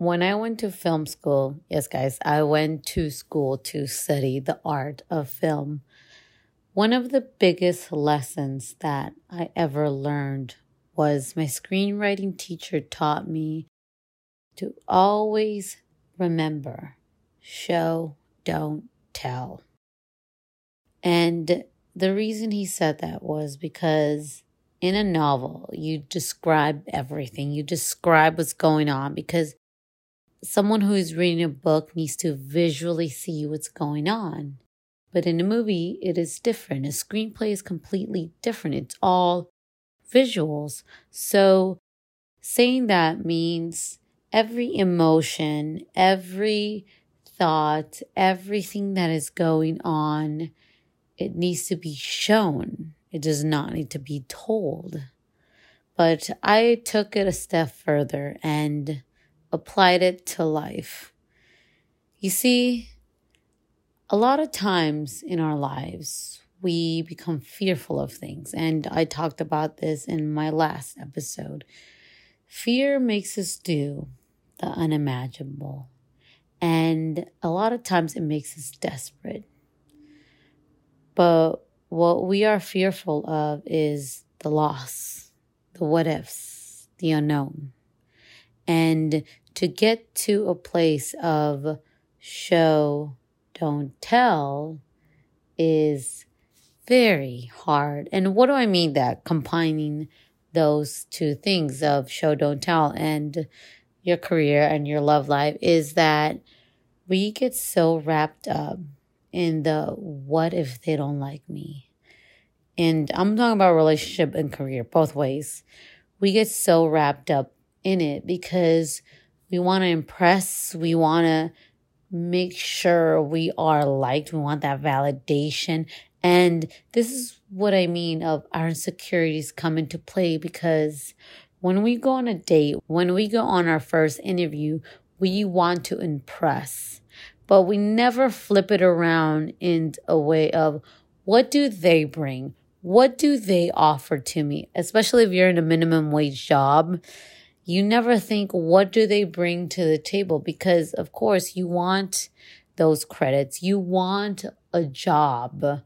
when I went to film school, yes, guys, I went to school to study the art of film. One of the biggest lessons that I ever learned was my screenwriting teacher taught me to always remember show, don't tell. And the reason he said that was because in a novel, you describe everything, you describe what's going on because someone who is reading a book needs to visually see what's going on. But in a movie, it is different. A screenplay is completely different. It's all visuals. So saying that means every emotion, every thought, everything that is going on, it needs to be shown. It does not need to be told. But I took it a step further and applied it to life. You see, a lot of times in our lives, we become fearful of things. And I talked about this in my last episode. Fear makes us do the unimaginable. And a lot of times it makes us desperate. But what we are fearful of is the loss, the what ifs, the unknown. And to get to a place of show, don't tell is very hard. And what do I mean that combining those two things of show, don't tell and your career and your love life is that we get so wrapped up in the what if they don't like me? And I'm talking about relationship and career, both ways. We get so wrapped up in it because we want to impress, we want to make sure we are liked, we want that validation. And this is what I mean of our insecurities come into play because when we go on a date, when we go on our first interview, we want to impress, but we never flip it around in a way of what do they bring? What do they offer to me? Especially if you're in a minimum wage job you never think, what do they bring to the table? Because, of course, you want those credits. You want a job.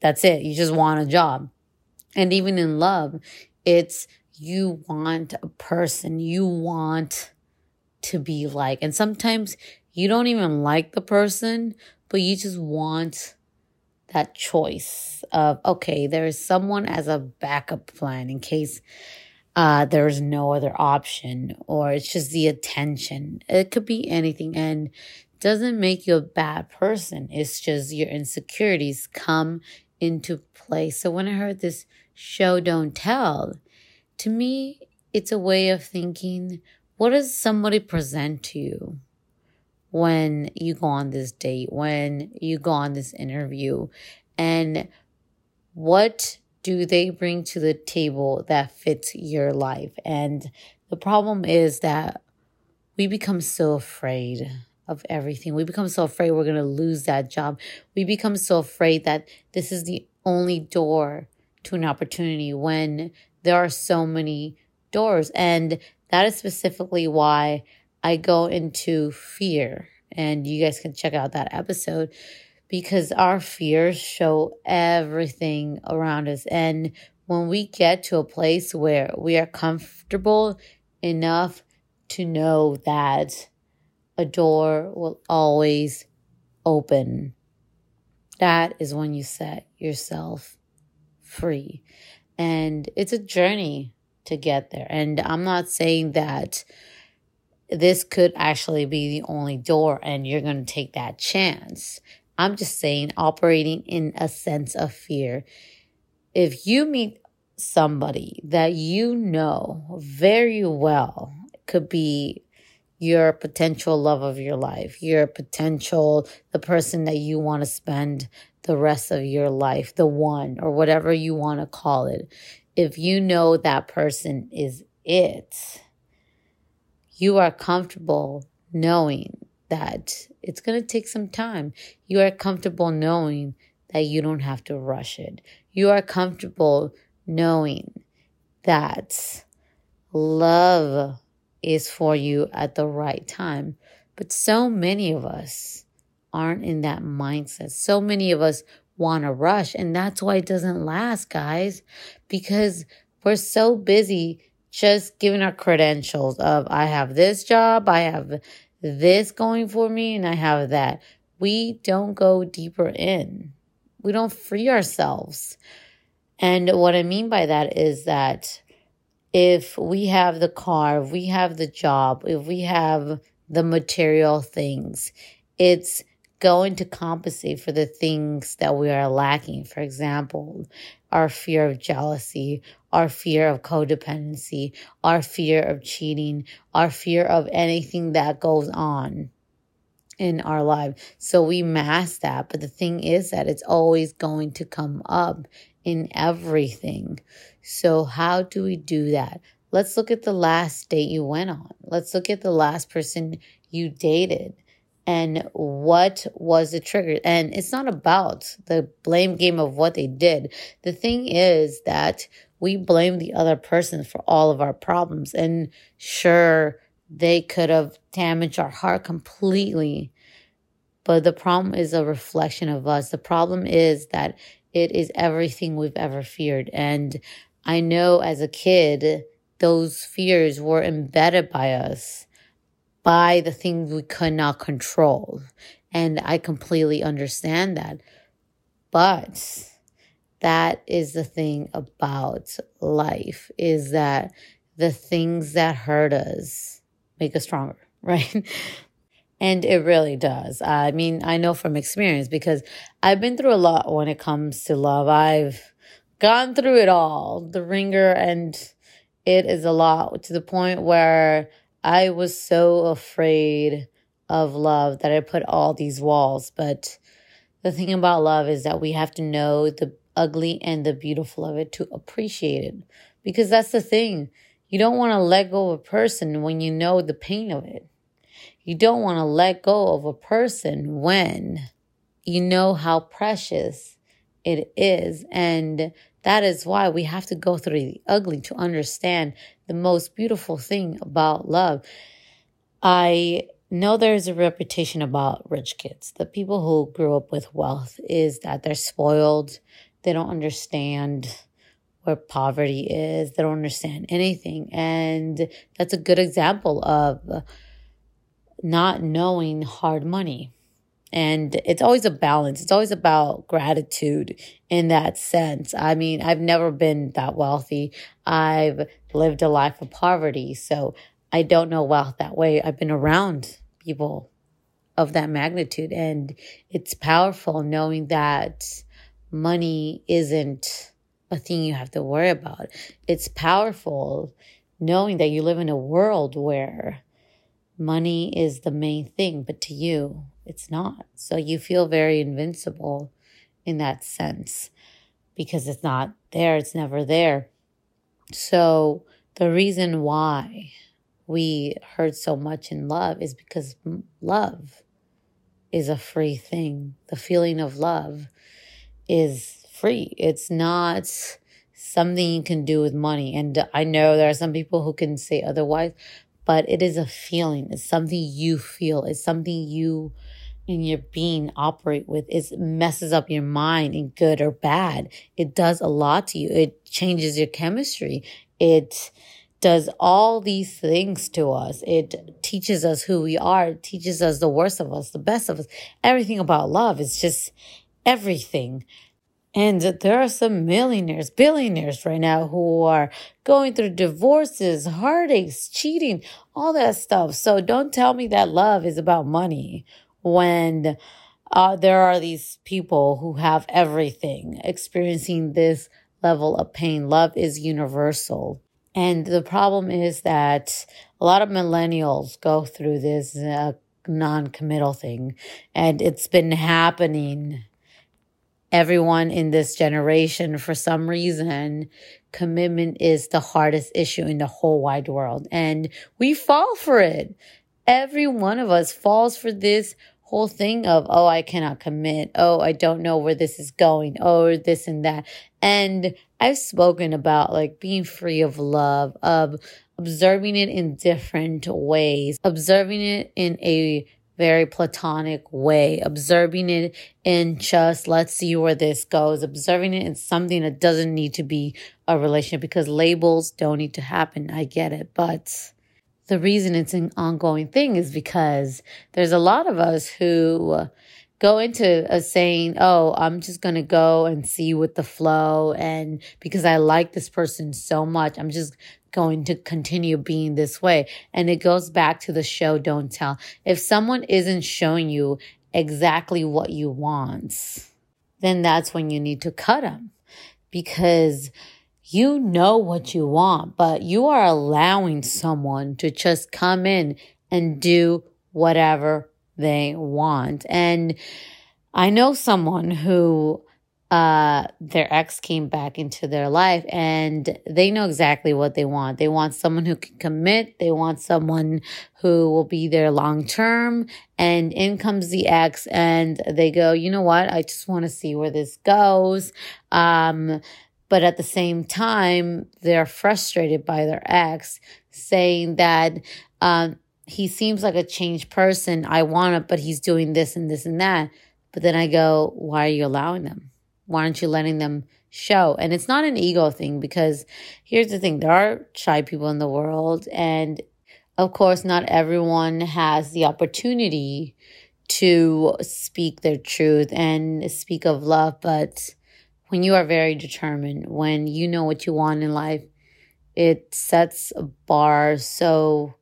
That's it. You just want a job. And even in love, it's you want a person. You want to be like. And sometimes you don't even like the person, but you just want that choice of, okay, there is someone as a backup plan in case uh, there's no other option or it's just the attention. It could be anything and doesn't make you a bad person. It's just your insecurities come into play. So when I heard this show don't tell, to me, it's a way of thinking, what does somebody present to you when you go on this date, when you go on this interview? And what do they bring to the table that fits your life? And the problem is that we become so afraid of everything. We become so afraid we're going to lose that job. We become so afraid that this is the only door to an opportunity when there are so many doors. And that is specifically why I go into fear. And you guys can check out that episode because our fears show everything around us. And when we get to a place where we are comfortable enough to know that a door will always open, that is when you set yourself free. And it's a journey to get there. And I'm not saying that this could actually be the only door and you're going to take that chance. I'm just saying, operating in a sense of fear. If you meet somebody that you know very well could be your potential love of your life, your potential, the person that you want to spend the rest of your life, the one, or whatever you want to call it. If you know that person is it, you are comfortable knowing that it's going to take some time. You are comfortable knowing that you don't have to rush it. You are comfortable knowing that love is for you at the right time. But so many of us aren't in that mindset. So many of us want to rush. And that's why it doesn't last, guys, because we're so busy just giving our credentials of I have this job, I have this going for me, and I have that. We don't go deeper in. We don't free ourselves. And what I mean by that is that if we have the car, if we have the job, if we have the material things, it's going to compensate for the things that we are lacking. For example, our fear of jealousy, our fear of codependency, our fear of cheating, our fear of anything that goes on in our life. So we mask that. But the thing is that it's always going to come up in everything. So how do we do that? Let's look at the last date you went on. Let's look at the last person you dated and what was the trigger. And it's not about the blame game of what they did. The thing is that we blame the other person for all of our problems. And sure, they could have damaged our heart completely. But the problem is a reflection of us. The problem is that it is everything we've ever feared. And I know as a kid, those fears were embedded by us by the things we could not control. And I completely understand that. But that is the thing about life is that the things that hurt us make us stronger, right? And it really does. I mean, I know from experience because I've been through a lot when it comes to love. I've gone through it all, the ringer, and it is a lot to the point where I was so afraid of love that I put all these walls. But the thing about love is that we have to know the ugly and the beautiful of it to appreciate it. Because that's the thing. You don't want to let go of a person when you know the pain of it. You don't want to let go of a person when you know how precious it is. And that is why we have to go through the ugly to understand the most beautiful thing about love. I know there's a reputation about rich kids. The people who grew up with wealth is that they're spoiled. They don't understand where poverty is. They don't understand anything. And that's a good example of not knowing hard money. And it's always a balance. It's always about gratitude in that sense. I mean, I've never been that wealthy. I've lived a life of poverty. So I don't know wealth that way. I've been around people of that magnitude. And it's powerful knowing that money isn't a thing you have to worry about. It's powerful knowing that you live in a world where money is the main thing, but to you, it's not. So you feel very invincible in that sense because it's not there, it's never there. So the reason why we hurt so much in love is because love is a free thing. The feeling of love is free. It's not something you can do with money. And I know there are some people who can say otherwise, but it is a feeling. It's something you feel. It's something you in your being operate with. It messes up your mind in good or bad. It does a lot to you. It changes your chemistry. It does all these things to us. It teaches us who we are. It teaches us the worst of us, the best of us. Everything about love is just everything. And there are some millionaires, billionaires right now who are going through divorces, heartaches, cheating, all that stuff. So don't tell me that love is about money when uh, there are these people who have everything experiencing this level of pain. Love is universal. And the problem is that a lot of millennials go through this uh, non committal thing, and it's been happening everyone in this generation, for some reason, commitment is the hardest issue in the whole wide world. And we fall for it. Every one of us falls for this whole thing of, oh, I cannot commit. Oh, I don't know where this is going. Oh, this and that. And I've spoken about like being free of love, of observing it in different ways, observing it in a very platonic way, observing it in just let's see where this goes, observing it in something that doesn't need to be a relationship because labels don't need to happen. I get it. But the reason it's an ongoing thing is because there's a lot of us who go into a saying, Oh, I'm just going to go and see with the flow. And because I like this person so much, I'm just going to continue being this way. And it goes back to the show, don't tell. If someone isn't showing you exactly what you want, then that's when you need to cut them because you know what you want, but you are allowing someone to just come in and do whatever they want. And I know someone who uh, their ex came back into their life and they know exactly what they want. They want someone who can commit. They want someone who will be there long term. And in comes the ex and they go, you know what? I just want to see where this goes. Um, but at the same time, they're frustrated by their ex saying that, um, he seems like a changed person. I want it, but he's doing this and this and that. But then I go, why are you allowing them? Why aren't you letting them show? And it's not an ego thing because here's the thing there are shy people in the world. And of course, not everyone has the opportunity to speak their truth and speak of love. But when you are very determined, when you know what you want in life, it sets a bar so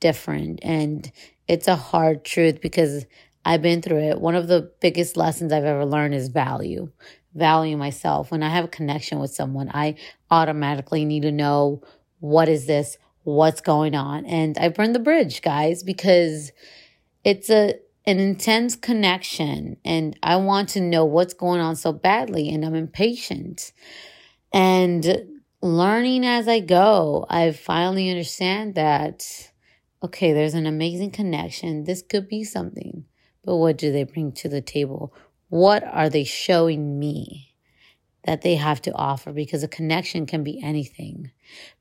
different. And it's a hard truth because I've been through it. One of the biggest lessons I've ever learned is value. Value myself. When I have a connection with someone, I automatically need to know what is this? What's going on? And I burn the bridge, guys, because it's a an intense connection and I want to know what's going on so badly and I'm impatient. And learning as I go, I finally understand that okay, there's an amazing connection. This could be something. But what do they bring to the table? What are they showing me that they have to offer? Because a connection can be anything.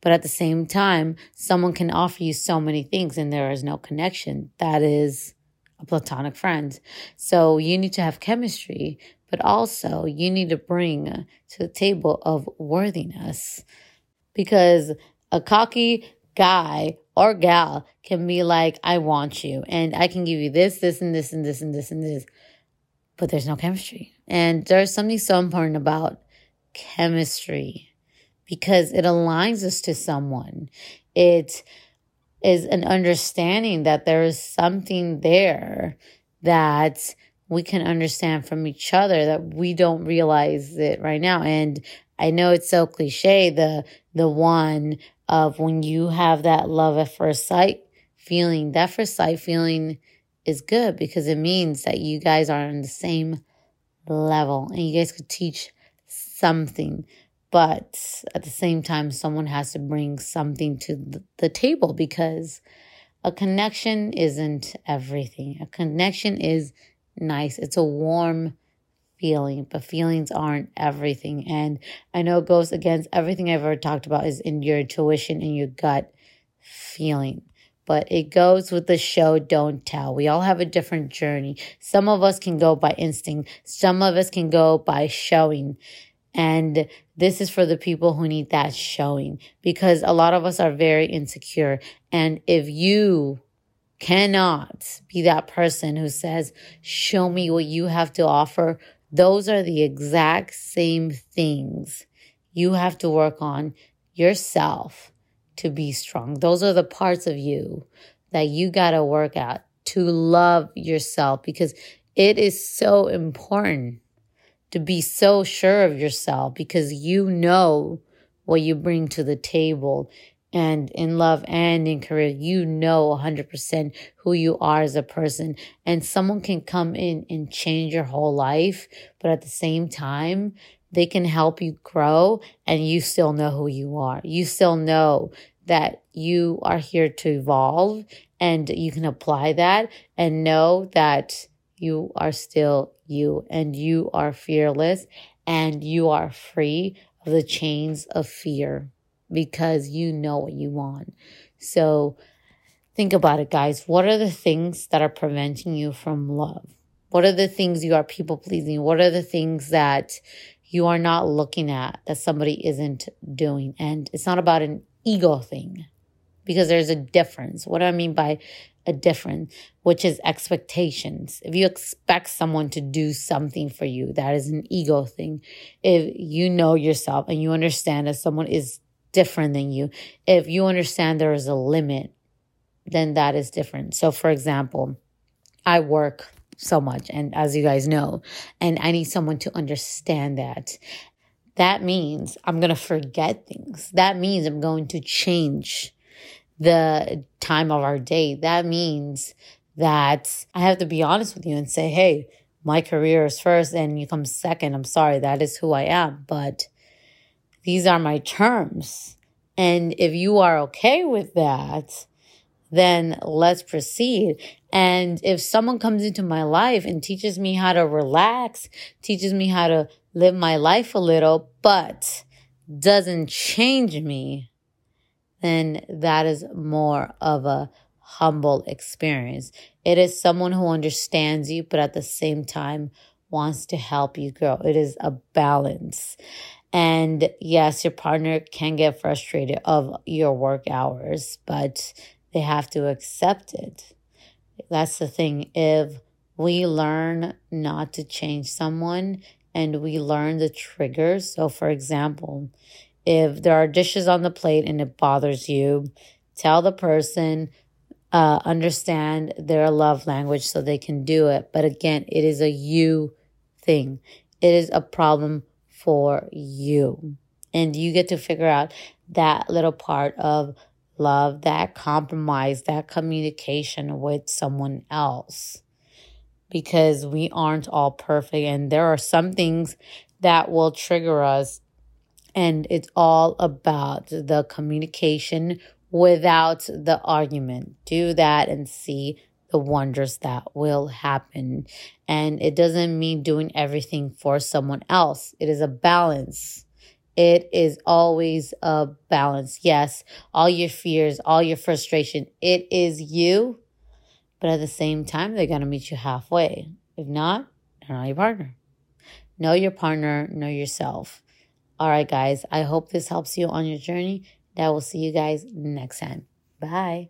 But at the same time, someone can offer you so many things and there is no connection. That is platonic friend. So you need to have chemistry, but also you need to bring to the table of worthiness because a cocky guy or gal can be like, I want you and I can give you this, this, and this, and this, and this, and this. But there's no chemistry. And there's something so important about chemistry because it aligns us to someone. It is an understanding that there is something there that we can understand from each other that we don't realize it right now. And I know it's so cliche, the the one of when you have that love at first sight feeling. That first sight feeling is good because it means that you guys are on the same level and you guys could teach something. But at the same time, someone has to bring something to the table because a connection isn't everything. A connection is nice, it's a warm feeling, but feelings aren't everything. And I know it goes against everything I've ever talked about is in your intuition and your gut feeling. But it goes with the show, don't tell. We all have a different journey. Some of us can go by instinct. Some of us can go by showing. And this is for the people who need that showing because a lot of us are very insecure. And if you cannot be that person who says, show me what you have to offer, those are the exact same things you have to work on yourself to be strong. Those are the parts of you that you got to work at to love yourself because it is so important to be so sure of yourself because you know what you bring to the table and in love and in career, you know 100% who you are as a person. And someone can come in and change your whole life, but at the same time, they can help you grow and you still know who you are. You still know that you are here to evolve and you can apply that and know that you are still you and you are fearless and you are free of the chains of fear. because you know what you want. So think about it, guys. What are the things that are preventing you from love? What are the things you are people pleasing? What are the things that you are not looking at that somebody isn't doing? And it's not about an ego thing because there's a difference. What do I mean by a difference, which is expectations. If you expect someone to do something for you, that is an ego thing. If you know yourself and you understand that someone is different than you, if you understand there is a limit, then that is different. So, for example, I work so much, and as you guys know, and I need someone to understand that. That means I'm going to forget things. That means I'm going to change the time of our day. That means that I have to be honest with you and say, hey, my career is first and you come second. I'm sorry, that is who I am. But these are my terms. And if you are okay with that, then let's proceed. And if someone comes into my life and teaches me how to relax, teaches me how to live my life a little, but doesn't change me, then that is more of a humble experience. It is someone who understands you, but at the same time wants to help you grow. It is a balance. And yes, your partner can get frustrated of your work hours, but they have to accept it. That's the thing. If we learn not to change someone and we learn the triggers, so for example, if there are dishes on the plate and it bothers you, tell the person, uh, understand their love language so they can do it. But again, it is a you thing. It is a problem for you. And you get to figure out that little part of love, that compromise, that communication with someone else. Because we aren't all perfect, and there are some things that will trigger us and it's all about the communication without the argument. Do that and see the wonders that will happen. And it doesn't mean doing everything for someone else, it is a balance. It is always a balance. Yes, all your fears, all your frustration, it is you. But at the same time, they're going to meet you halfway. If not, they're not your partner. Know your partner, know yourself. All right, guys, I hope this helps you on your journey. I will see you guys next time. Bye.